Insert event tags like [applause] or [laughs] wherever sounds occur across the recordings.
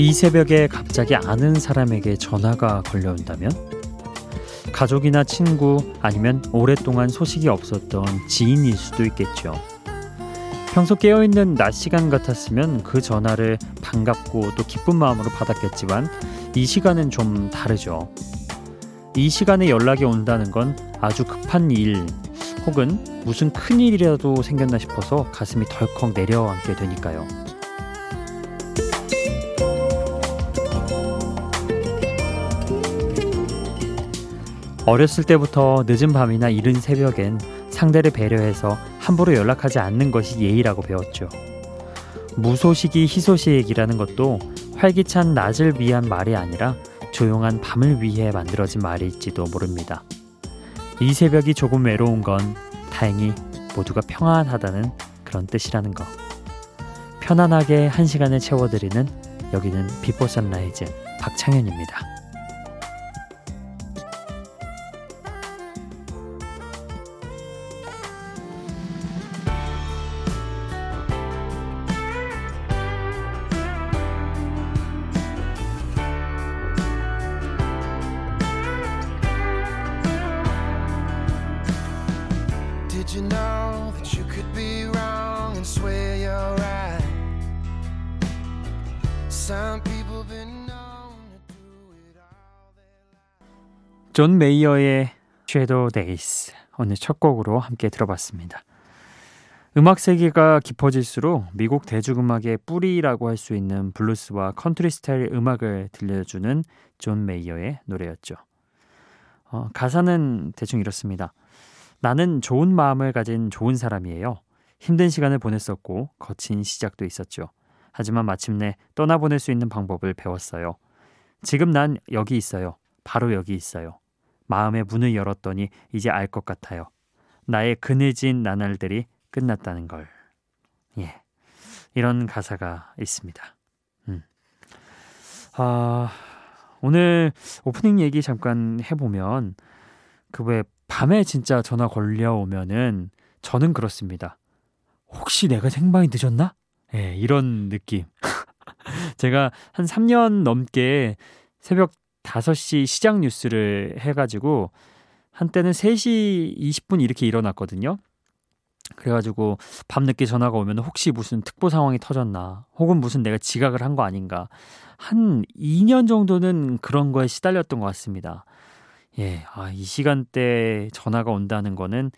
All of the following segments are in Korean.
이 새벽에 갑자기 아는 사람에게 전화가 걸려온다면 가족이나 친구 아니면 오랫동안 소식이 없었던 지인일 수도 있겠죠. 평소 깨어있는 낮 시간 같았으면 그 전화를 반갑고 또 기쁜 마음으로 받았겠지만 이 시간은 좀 다르죠. 이 시간에 연락이 온다는 건 아주 급한 일 혹은 무슨 큰 일이라도 생겼나 싶어서 가슴이 덜컥 내려앉게 되니까요. 어렸을 때부터 늦은 밤이나 이른 새벽엔 상대를 배려해서 함부로 연락하지 않는 것이 예의라고 배웠죠. 무소식이 희소식이라는 것도 활기찬 낮을 위한 말이 아니라 조용한 밤을 위해 만들어진 말일지도 모릅니다. 이 새벽이 조금 외로운 건 다행히 모두가 평안하다는 그런 뜻이라는 거. 편안하게 한 시간을 채워드리는 여기는 비포 선라이즈 박창현입니다. 존 메이어의 Shadow Days 오늘 첫 곡으로 함께 들어봤습니다. 음악 세계가 깊어질수록 미국 대중음악의 뿌리라고 할 수 있는 블루스와 컨트리 스타일 음악을 들려주는 존 메이어의 노래였죠. 어, 가사는 대충 이렇습니다. 나는 좋은 마음을 가진 좋은 사람이에요. 힘든 시간을 보냈었고 거친 시작도 있었죠. 하지만 마침내 떠나보낼 수 있는 방법을 배웠어요. 지금 난 여기 있어요. 바로 여기 있어요. 마음의 문을 열었더니 이제 알 것 같아요. 나의 그늘진 나날들이 끝났다는 걸. 예. 이런 가사가 있습니다. 음. 아, 오늘 오프닝 얘기 잠깐 해보면 그 왜 밤에 진짜 전화 걸려오면은 저는 그렇습니다. 혹시 내가 생방이 늦었나? 예, 이런 느낌. [laughs] 제가 한 3년 넘게 새벽 5시 시장 뉴스를 해가지고 한때는 3시 20분 이렇게 일어났거든요. 그래가지고 밤늦게 전화가 오면 혹시 무슨 특보 상황이 터졌나 혹은 무슨 내가 지각을 한 거 아닌가 한 2년 정도는 그런 거에 시달렸던 것 같습니다. 예, 아, 이 시간대 전화가 온다는 거는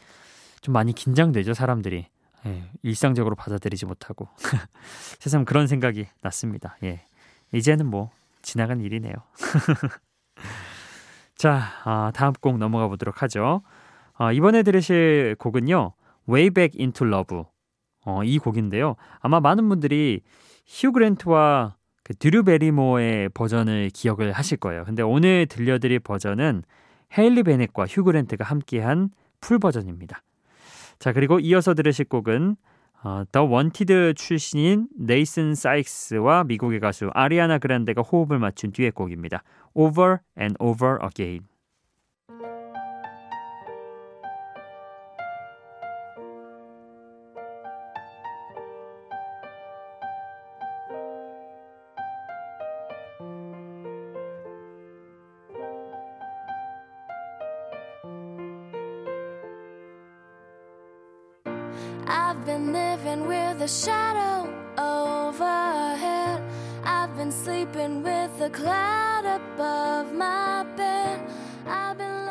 좀 많이 긴장되죠, 사람들이. 예, 일상적으로 받아들이지 못하고. [laughs] 세상 그런 생각이 났습니다. 예. 이제는 뭐 지나간 일이네요. [laughs] 자, 아, 다음 곡 넘어가 보도록 하죠. 아, 이번에 들으실 곡은요. Way Back Into Love. 어, 이 곡인데요. 아마 많은 분들이 휴 그랜트와 그 드류 베리모어의 버전을 기억을 하실 거예요. 근데 오늘 들려드릴 버전은 헤일리 베넷과 휴 그랜트가 함께한 full 버전입니다. 자, 그리고 이어서 들으실 곡은 어, 더 원티드 출신인 네이슨 사이크스와 미국의 가수 아리아나 그란데가 호흡을 맞춘 듀엣곡입니다. Over and Over Again. Cloud above my bed. I've been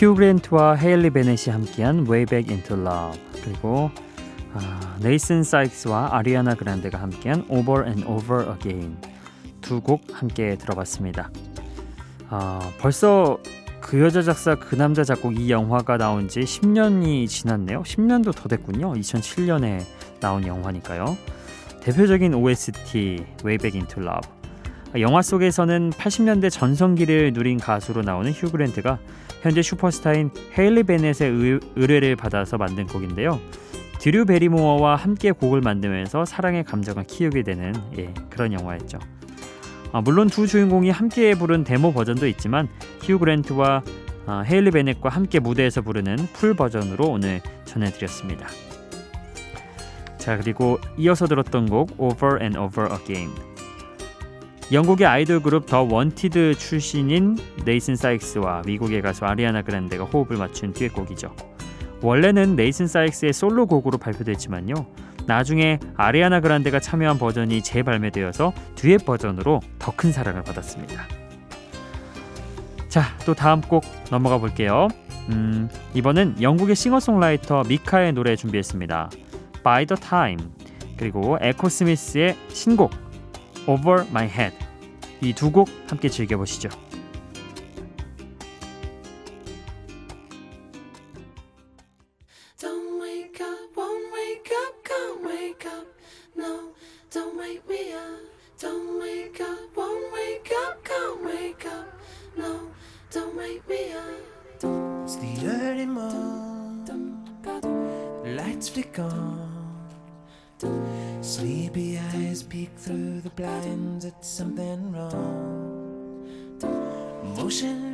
휴 그랜트와 헤일리 베넷이 함께한 Way Back Into Love 그리고 아, 네이슨 사이크스와 아리아나 그란데가 함께한 Over and Over Again 두 곡 함께 들어봤습니다. 아, 벌써 그 여자 작사 그 남자 작곡 이 영화가 나온 지 10년이 지났네요. 10년도 더 됐군요. 2007년에 나온 영화니까요. 대표적인 OST Way Back Into Love. 영화 속에서는 80년대 전성기를 누린 가수로 나오는 휴 그랜트가 현재 슈퍼스타인 헤일리 베넷의 의, 의뢰를 받아서 만든 곡인데요. 드류 베리모어와 함께 곡을 만들면서 사랑의 감정을 키우게 되는 예, 그런 영화였죠. 아, 물론 두 주인공이 함께 부른 데모 버전도 있지만 휴 그랜트와 아, 헤일리 베넷과 함께 무대에서 부르는 full 버전으로 오늘 전해드렸습니다. 자 그리고 이어서 들었던 곡 Over and Over Again 영국의 아이돌 그룹 더 원티드 출신인 네이슨 사익스와 미국의 가수 아리아나 그란데가 호흡을 맞춘 듀엣곡이죠. 원래는 네이슨 사익스의 솔로곡으로 발표됐지만요. 나중에 아리아나 그란데가 참여한 버전이 재발매되어서 듀엣 버전으로 더 큰 사랑을 받았습니다. 자, 또 다음 곡 넘어가 볼게요. 음, 이번은 영국의 싱어송라이터 미카의 노래 준비했습니다. By the Time 그리고 에코 스미스의 신곡 Over My Head 이 두 곡 함께 즐겨보시죠. Don't wake up, won't wake up, can't wake up. No, don't wake me up. Don't wake up, won't wake up, can't wake up. No, don't wake me up. It's the early morn, lights flicker on. Sleepy eyes peek through the blinds at something wrong. Motionless.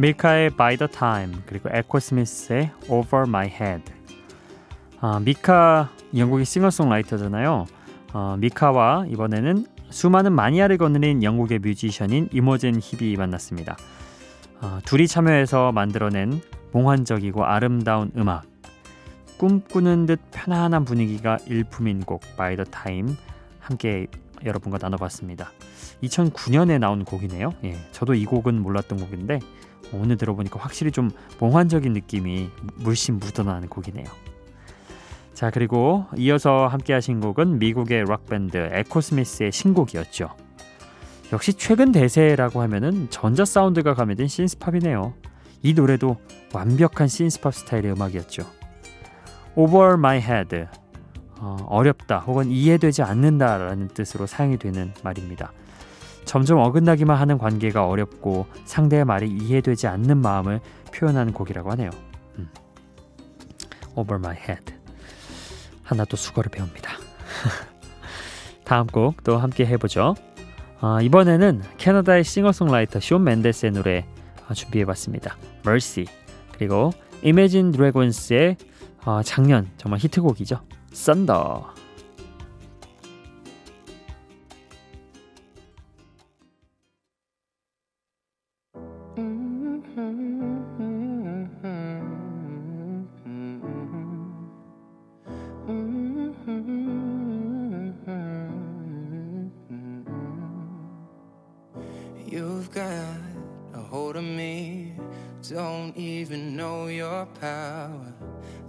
미카의 By the Time 그리고 에코 스미스의 Over My Head. 아, 미카 영국의 싱어송라이터잖아요. 어, 미카와 이번에는 수많은 마니아를 거느린 영국의 뮤지션인 이모젠 힙이 만났습니다. 어, 둘이 참여해서 만들어낸 몽환적이고 아름다운 음악, 꿈꾸는 듯 편안한 분위기가 일품인 곡 By the Time 함께 여러분과 나눠봤습니다. 2009년에 나온 곡이네요. 예, 저도 이 곡은 몰랐던 곡인데 오늘 들어보니까 확실히 좀 몽환적인 느낌이 물씬 묻어나는 곡이네요. 자 그리고 이어서 함께 하신 곡은 미국의 락밴드 에코스미스의 신곡이었죠. 역시 최근 대세라고 하면은 전자 사운드가 가미된 신스팝이네요. 이 노래도 완벽한 신스팝 스타일의 음악이었죠. Over my head 어, 어렵다 혹은 이해되지 않는다라는 뜻으로 사용이 되는 말입니다. 점점 어긋나기만 하는 관계가 어렵고 상대의 말이 이해되지 않는 마음을 표현하는 곡이라고 하네요. 음. Over my head. 하나 또 수거를 배웁니다. [laughs] 다음 곡 또 함께 해보죠. 아, 이번에는 캐나다의 싱어송라이터 쇼 맨데스의 노래 아, 준비해봤습니다. Mercy 그리고 Imagine Dragons의 아, 작년 정말 히트곡이죠. Thunder. You've got a hold of me. Don't even know your power.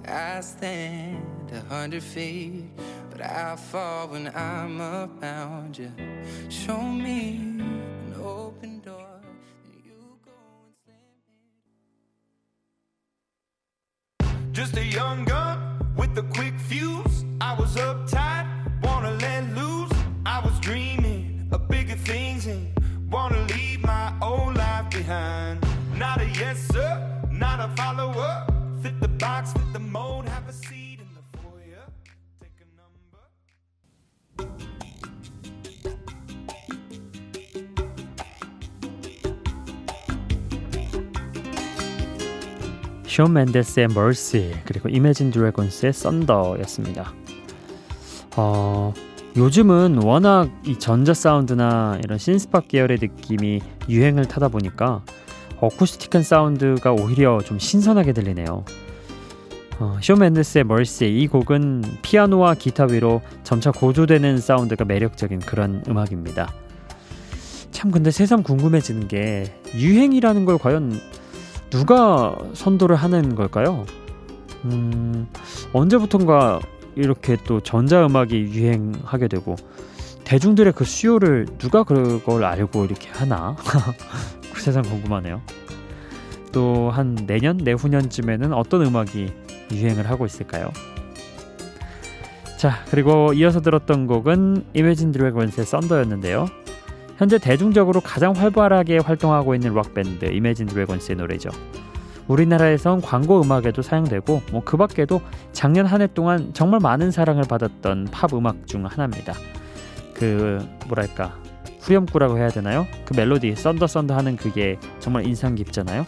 I stand a hundred feet, but I fall when I'm around you. Show me 쇼 맨데스의 Mercy 그리고 Imagine Dragons의 Thunder였습니다. 어, 요즘은 워낙 이 전자 사운드나 이런 신스팝 계열의 느낌이 유행을 타다 보니까 어쿠스틱한 사운드가 오히려 좀 신선하게 들리네요. 어, 쇼 맨데스의 멀시 이 곡은 피아노와 기타 위로 점차 고조되는 사운드가 매력적인 그런 음악입니다. 참 근데 새삼 궁금해지는 게 유행이라는 걸 과연 누가 선도를 하는 걸까요? 음, 언제부턴가 이렇게 또 전자음악이 유행하게 되고 대중들의 그 수요를 누가 그걸 알고 이렇게 하나? [laughs] 세상 궁금하네요. 또 한 내년 내후년쯤에는 어떤 음악이 유행을 하고 있을까요? 자, 그리고 이어서 들었던 곡은 이매진 드래곤스의 썬더였는데요. 현재 대중적으로 가장 활발하게 활동하고 있는 록밴드 이매진 드래곤스의 노래죠. 우리나라에선 광고 음악에도 사용되고 뭐 그 밖에도 작년 한 해 동안 정말 많은 사랑을 받았던 팝 음악 중 하나입니다. 그 뭐랄까 후렴구라고 해야 되나요? 그 멜로디 Thunder Thunder 하는 그게 정말 인상 깊잖아요.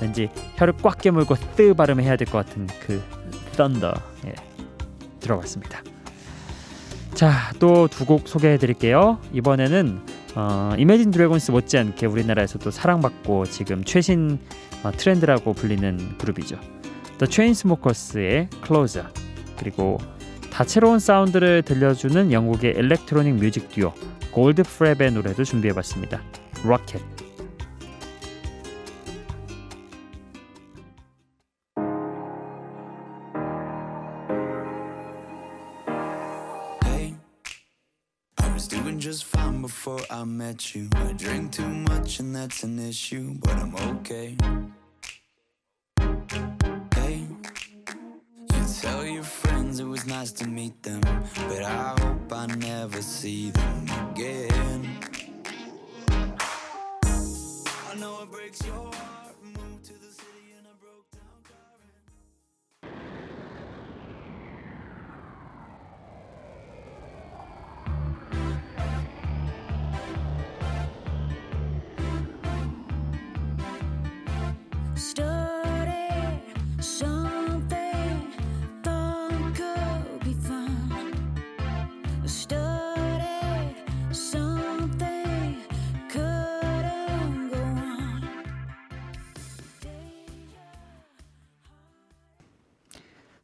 왠지 혀를 꽉 깨물고 뜨 발음해야 될 것 같은 그 Thunder 예, 들어봤습니다. 자, 또 두 곡 소개해 드릴게요. 이번에는 어, 이매진 드래곤스 못지않게 우리나라에서도 사랑받고 지금 최신 어, 트렌드라고 불리는 그룹이죠. The Chainsmokers의 Closer 그리고 다채로운 사운드를 들려주는 영국의 electronic music 듀오 골드프랩의 노래도 준비해봤습니다. Rocket just fine before I met you. I drink too much and that's an issue, but I'm okay. Hey, you tell your friends it was nice to meet them, but I hope I never see them again. I know it breaks your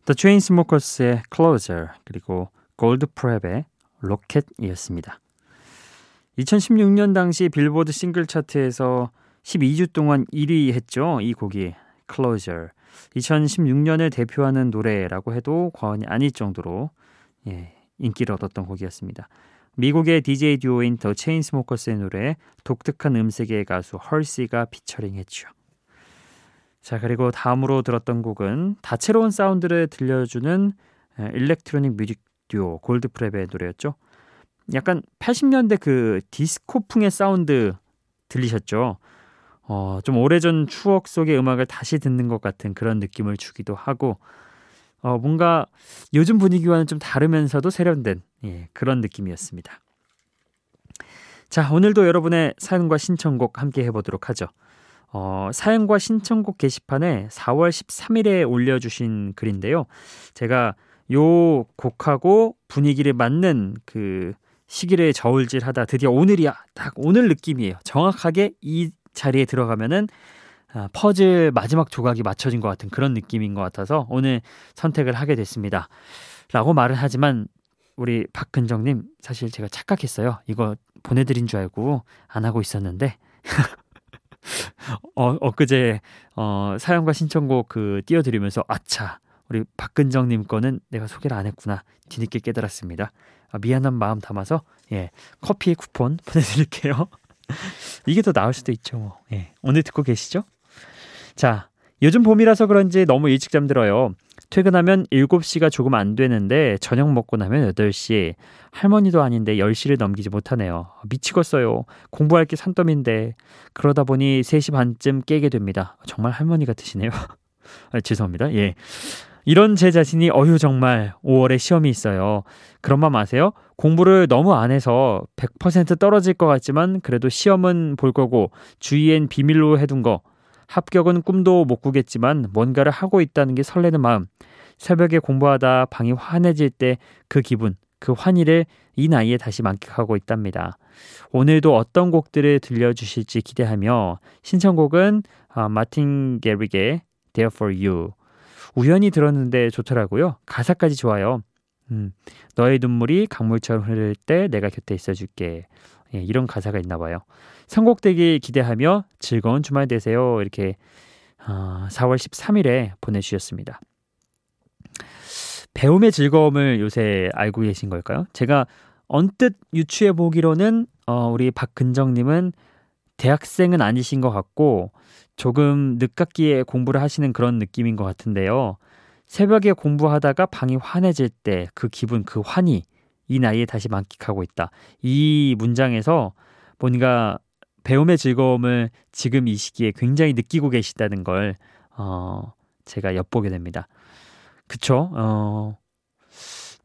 The Chainsmokers의 Closer 그리고 골드프랩의 로켓이었습니다. 2016년 당시 빌보드 싱글 차트에서 12주 동안 1위 했죠. 이 곡이 Closer. 2016년을 대표하는 노래라고 해도 과언이 아닐 정도로 예, 인기를 얻었던 곡이었습니다. 미국의 DJ 듀오인 더 체인스모커스의 노래 독특한 음색의 가수 헐시가 피처링했죠. 자 그리고 다음으로 들었던 곡은 다채로운 사운드를 들려주는 에, electronic music 듀오 골드프랩의 노래였죠. 약간 80년대 그 디스코풍의 사운드 들리셨죠? 어, 좀 오래전 추억 속의 음악을 다시 듣는 것 같은 그런 느낌을 주기도 하고 어, 뭔가 요즘 분위기와는 좀 다르면서도 세련된 예, 그런 느낌이었습니다. 자, 오늘도 여러분의 사연과 신청곡 함께 해보도록 하죠. 어, 사연과 신청곡 게시판에 4월 13일에 올려주신 글인데요. 제가 요 곡하고 분위기를 맞는 그 시기를 저울질하다 드디어 오늘이야 딱 오늘 느낌이에요. 정확하게 이 자리에 들어가면은 아, 퍼즐 마지막 조각이 맞춰진 것 같은 그런 느낌인 것 같아서 오늘 선택을 하게 됐습니다. 라고 말을 하지만 우리 박근정님 사실 제가 착각했어요. 이거 보내드린 줄 알고 안 하고 있었는데 [laughs] 어, 엊그제 어, 사연과 신청곡 그 띄워드리면서 아차 우리 박근정님 거는 내가 소개를 안 했구나 뒤늦게 깨달았습니다. 아, 미안한 마음 담아서 예 커피 쿠폰 [laughs] 보내드릴게요. [laughs] 이게 더 나을 수도 있죠. 뭐. 예, 오늘 듣고 계시죠? 자, 요즘 봄이라서 그런지 너무 일찍 잠들어요. 퇴근하면 7시가 조금 안 되는데 저녁 먹고 나면 8시. 할머니도 아닌데 10시를 넘기지 못하네요. 미치겠어요. 공부할 게 산더미인데. 그러다 보니 3시 반쯤 깨게 됩니다. 정말 할머니 같으시네요. [laughs] 아, 죄송합니다. 예. 이런 제 자신이 어휴 정말 5월에 시험이 있어요. 그런 맘 아세요? 공부를 너무 안 해서 100% 떨어질 것 같지만 그래도 시험은 볼 거고 주위엔 비밀로 해둔 거 합격은 꿈도 못 꾸겠지만 뭔가를 하고 있다는 게 설레는 마음 새벽에 공부하다 방이 환해질 때 그 기분 그 환희를 이 나이에 다시 만끽하고 있답니다. 오늘도 어떤 곡들을 들려주실지 기대하며 신청곡은 아, 마틴 게릭의 There for You. 우연히 들었는데 좋더라고요. 가사까지 좋아요. 음, 너의 눈물이 강물처럼 흐를 때 내가 곁에 있어줄게. 예, 이런 가사가 있나 봐요. 선곡되길 기대하며 즐거운 주말 되세요. 이렇게 어, 4월 13일에 보내주셨습니다. 배움의 즐거움을 요새 알고 계신 걸까요? 제가 언뜻 유추해 보기로는 어, 우리 박근정님은 대학생은 아니신 것 같고 조금 늦깎이에 공부를 하시는 그런 느낌인 것 같은데요. 새벽에 공부하다가 방이 환해질 때 그 기분, 그 환희, 이 나이에 다시 만끽하고 있다. 이 문장에서 뭔가 배움의 즐거움을 지금 이 시기에 굉장히 느끼고 계시다는 걸 어, 제가 엿보게 됩니다. 그쵸? 어,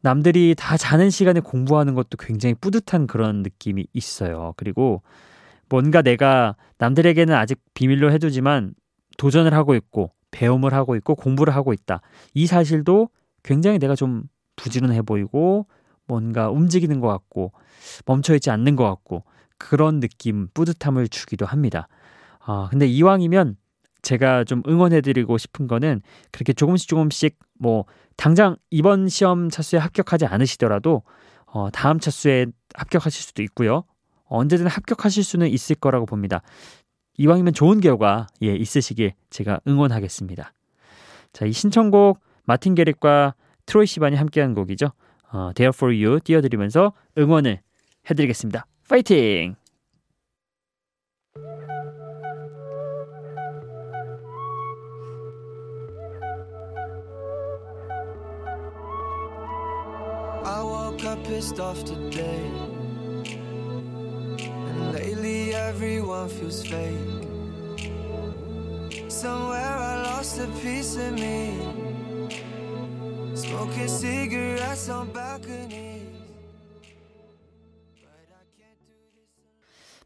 남들이 다 자는 시간에 공부하는 것도 굉장히 뿌듯한 그런 느낌이 있어요. 그리고 뭔가 내가 남들에게는 아직 비밀로 해두지만 도전을 하고 있고 배움을 하고 있고 공부를 하고 있다. 이 사실도 굉장히 내가 좀 부지런해 보이고 뭔가 움직이는 것 같고 멈춰있지 않는 것 같고 그런 느낌, 뿌듯함을 주기도 합니다. 아, 근데 이왕이면 제가 좀 응원해드리고 싶은 거는 그렇게 조금씩 조금씩 뭐 당장 이번 시험 차수에 합격하지 않으시더라도 어, 다음 차수에 합격하실 수도 있고요. 언제든 합격하실 수는 있을 거라고 봅니다. 이왕이면 좋은 결과 예, 있으시길 제가 응원하겠습니다. 자, 이 신청곡 마틴 게릭과 트로이 시반이 함께한 곡이죠. 어, There for You 띄워드리면서 응원을 해드리겠습니다. 파이팅! Pissed off today. Lately everyone feels fake. Somewhere I lost a piece of me. Smoking cigarettes on balconies.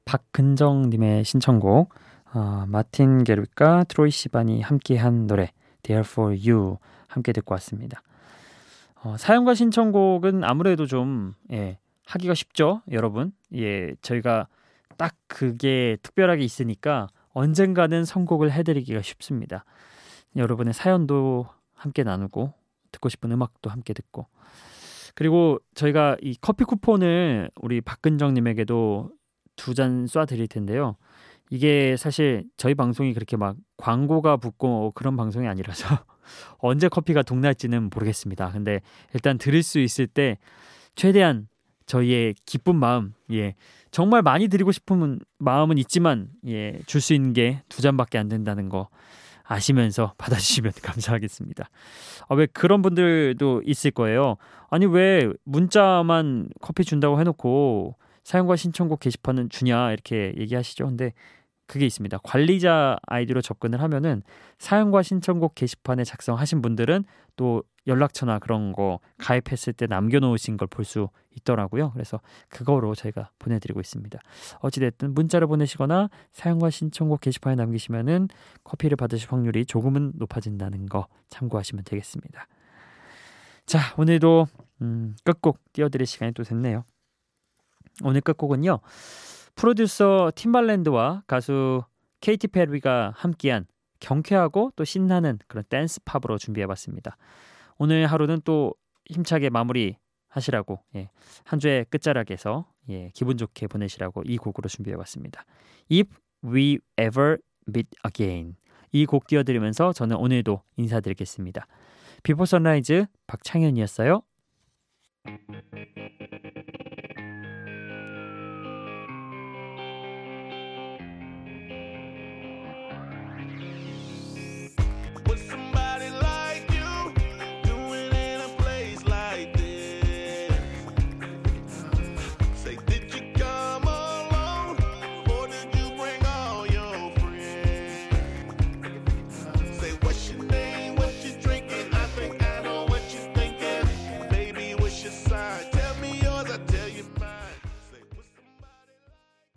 박근정님의 신청곡 어, 마틴 게릭과 트로이 시반이 함께한 노래 There for You 함께 듣고 왔습니다. 어, 사연과 신청곡은 아무래도 좀 예, 하기가 쉽죠, 여러분. 예, 저희가 딱 그게 특별하게 있으니까 언젠가는 선곡을 해드리기가 쉽습니다. 여러분의 사연도 함께 나누고 듣고 싶은 음악도 함께 듣고 그리고 저희가 이 커피 쿠폰을 우리 박근정님에게도 두 잔 쏴 드릴 텐데요. 이게 사실 저희 방송이 그렇게 막 광고가 붙고 그런 방송이 아니라서 [laughs] 언제 커피가 동날지는 모르겠습니다. 근데 일단 들을 수 있을 때 최대한 저희의 기쁜 마음, 예, 정말 많이 드리고 싶은 마음은 있지만, 예, 줄 수 있는 게 두 잔밖에 안 된다는 거 아시면서 [laughs] 받아주시면 감사하겠습니다. 아, 왜 그런 분들도 있을 거예요. 아니 왜 문자만 커피 준다고 해놓고 사연과 신청곡 게시판은 주냐 이렇게 얘기하시죠. 근데 그게 있습니다. 관리자 아이디로 접근을 하면은 사연과 신청곡 게시판에 작성하신 분들은 또 연락처나 그런 거 가입했을 때 남겨놓으신 걸 볼 수 있더라고요. 그래서 그거로 저희가 보내드리고 있습니다. 어찌됐든 문자를 보내시거나 사연과 신청곡 게시판에 남기시면은 커피를 받으실 확률이 조금은 높아진다는 거 참고하시면 되겠습니다. 자, 오늘도 음, 끝곡 띄워드릴 시간이 또 됐네요. 오늘 끝곡은요. 프로듀서 팀발랜드와 가수 케이티 페리가 함께한 경쾌하고 또 신나는 그런 댄스 팝으로 준비해봤습니다. 오늘 하루는 또 힘차게 마무리 하시라고 예, 한 주의 끝자락에서 예, 기분 좋게 보내시라고 이 곡으로 준비해봤습니다. If We Ever Meet Again 이 곡 띄워드리면서 저는 오늘도 인사드리겠습니다. 비포 선라이즈 박창현이었어요.